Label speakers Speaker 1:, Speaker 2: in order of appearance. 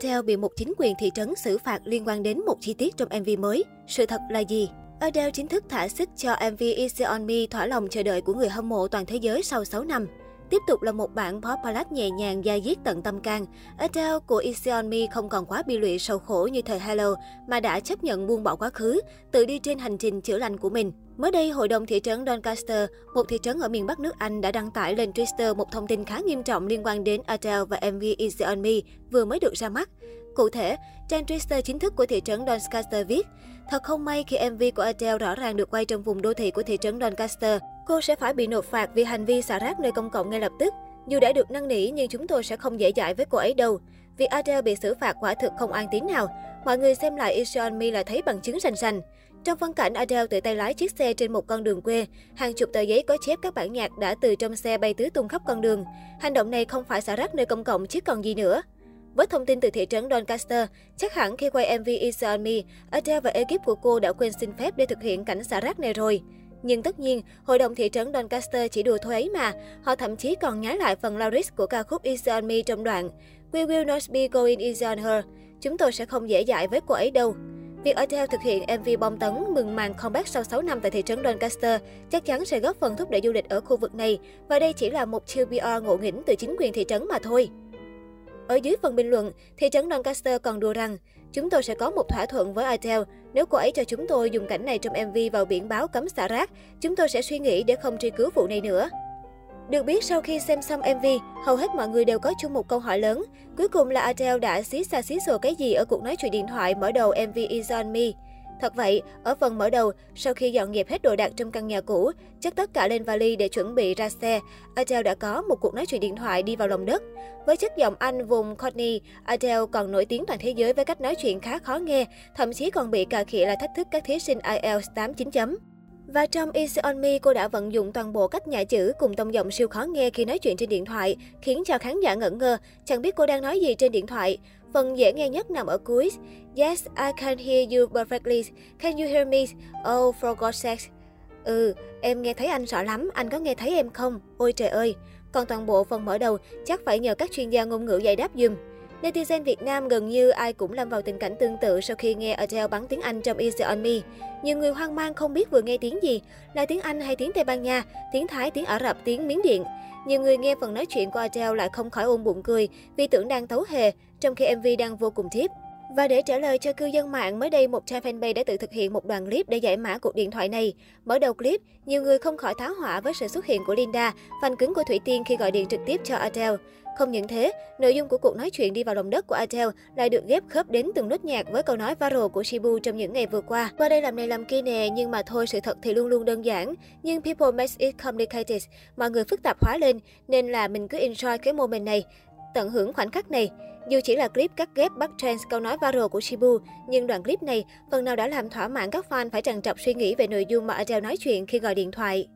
Speaker 1: Adele bị một chính quyền thị trấn xử phạt liên quan đến một chi tiết trong MV mới. Sự thật là gì? Adele chính thức thả xích cho MV Easy On Me thỏa lòng chờ đợi của người hâm mộ toàn thế giới sau 6 năm. Tiếp tục là một bản pop ballad nhẹ nhàng da diết tận tâm can. Adele của Easy On Me không còn quá bi lụy sầu khổ như thời Hello, mà đã chấp nhận buông bỏ quá khứ, tự đi trên hành trình chữa lành của mình. Mới đây, Hội đồng thị trấn Doncaster, một thị trấn ở miền Bắc nước Anh đã đăng tải lên Twitter một thông tin khá nghiêm trọng liên quan đến Adele và MV Easy On Me vừa mới được ra mắt. Cụ thể, trang Twitter chính thức của thị trấn Doncaster viết, Thật không may khi MV của Adele rõ ràng được quay trong vùng đô thị của thị trấn Doncaster, cô sẽ phải bị nộp phạt vì hành vi xả rác nơi công cộng ngay lập tức. Dù đã được năn nỉ nhưng chúng tôi sẽ không dễ dãi với cô ấy đâu. Việc Adele bị xử phạt quả thực không an tín nào. Mọi người xem lại Easy Mi là thấy bằng chứng rành rành. Trong phân cảnh Adele tự tay lái chiếc xe trên một con đường quê, hàng chục tờ giấy có chép các bản nhạc đã từ trong xe bay tứ tung khắp con đường. Hành động này không phải xả rác nơi công cộng chứ còn gì nữa. Với thông tin từ thị trấn Doncaster, chắc hẳn khi quay MV Is On Me, Adele và ekip của cô đã quên xin phép để thực hiện cảnh xả rác này rồi. Nhưng tất nhiên, hội đồng thị trấn Doncaster chỉ đùa thôi ấy mà. Họ thậm chí còn nhái lại phần lyrics của ca khúc Easy On Me trong đoạn We will not be going easy on her. Chúng tôi sẽ không dễ dãi với cô ấy đâu. Việc Adele thực hiện MV bom tấn mừng màn comeback sau 6 năm tại thị trấn Doncaster chắc chắn sẽ góp phần thúc đẩy du lịch ở khu vực này và đây chỉ là một chiêu PR ngộ nghĩnh từ chính quyền thị trấn mà thôi. Ở dưới phần bình luận, thị trấn Doncaster còn đùa rằng, chúng tôi sẽ có một thỏa thuận với Adele. Nếu cô ấy cho chúng tôi dùng cảnh này trong MV vào biển báo cấm xả rác, chúng tôi sẽ suy nghĩ để không truy cứu vụ này nữa. Được biết sau khi xem xong MV, hầu hết mọi người đều có chung một câu hỏi lớn. Cuối cùng là Adele đã xí xa xí xồ cái gì ở cuộc nói chuyện điện thoại mở đầu MV Is On Me. Thật vậy, ở phần mở đầu, sau khi dọn dẹp hết đồ đạc trong căn nhà cũ, chất tất cả lên vali để chuẩn bị ra xe, Adele đã có một cuộc nói chuyện điện thoại đi vào lòng đất. Với chất giọng Anh vùng Courtney, Adele còn nổi tiếng toàn thế giới với cách nói chuyện khá khó nghe, thậm chí còn bị cà khịa là thách thức các thí sinh IELTS 89 chấm. Và trong Easy On Me, cô đã vận dụng toàn bộ cách nhả chữ cùng tông giọng siêu khó nghe khi nói chuyện trên điện thoại, khiến cho khán giả ngẩn ngơ, chẳng biết cô đang nói gì trên điện thoại. Phần dễ nghe nhất nằm ở cuối. Yes, I can hear you perfectly. Can you hear me? Oh, for God's sake. Ừ, em nghe thấy anh rõ lắm, anh có nghe thấy em không? Ôi trời ơi! Còn toàn bộ phần mở đầu chắc phải nhờ các chuyên gia ngôn ngữ giải đáp dùm. Netizen Việt Nam gần như ai cũng lâm vào tình cảnh tương tự sau khi nghe Adele bắn tiếng Anh trong Easy On Me. Nhiều người hoang mang không biết vừa nghe tiếng gì, là tiếng Anh hay tiếng Tây Ban Nha, tiếng Thái, tiếng Ả Rập, tiếng Miến Điện. Nhiều người nghe phần nói chuyện của Adele lại không khỏi ôm bụng cười vì tưởng đang tấu hề, trong khi MV đang vô cùng thiếp. Và để trả lời cho cư dân mạng, mới đây một trang fanpage đã tự thực hiện một đoạn clip để giải mã cuộc điện thoại này. Mở đầu clip, nhiều người không khỏi tháo hỏa với sự xuất hiện của Linda, fan cứng của Thủy Tiên khi gọi điện trực tiếp cho Adele. Không những thế, nội dung của cuộc nói chuyện đi vào lòng đất của Adele lại được ghép khớp đến từng nốt nhạc với câu nói viral của Shibu trong những ngày vừa qua. Qua đây làm này làm kia nè, nhưng mà thôi sự thật thì luôn luôn đơn giản. Nhưng people make it complicated, mọi người phức tạp hóa lên, nên là mình cứ enjoy cái moment này tận hưởng khoảnh khắc này. Dù chỉ là clip cắt ghép bắt trend câu nói viral của Shibu, nhưng đoạn clip này phần nào đã làm thỏa mãn các fan phải trằn trọc suy nghĩ về nội dung mà Adele nói chuyện khi gọi điện thoại.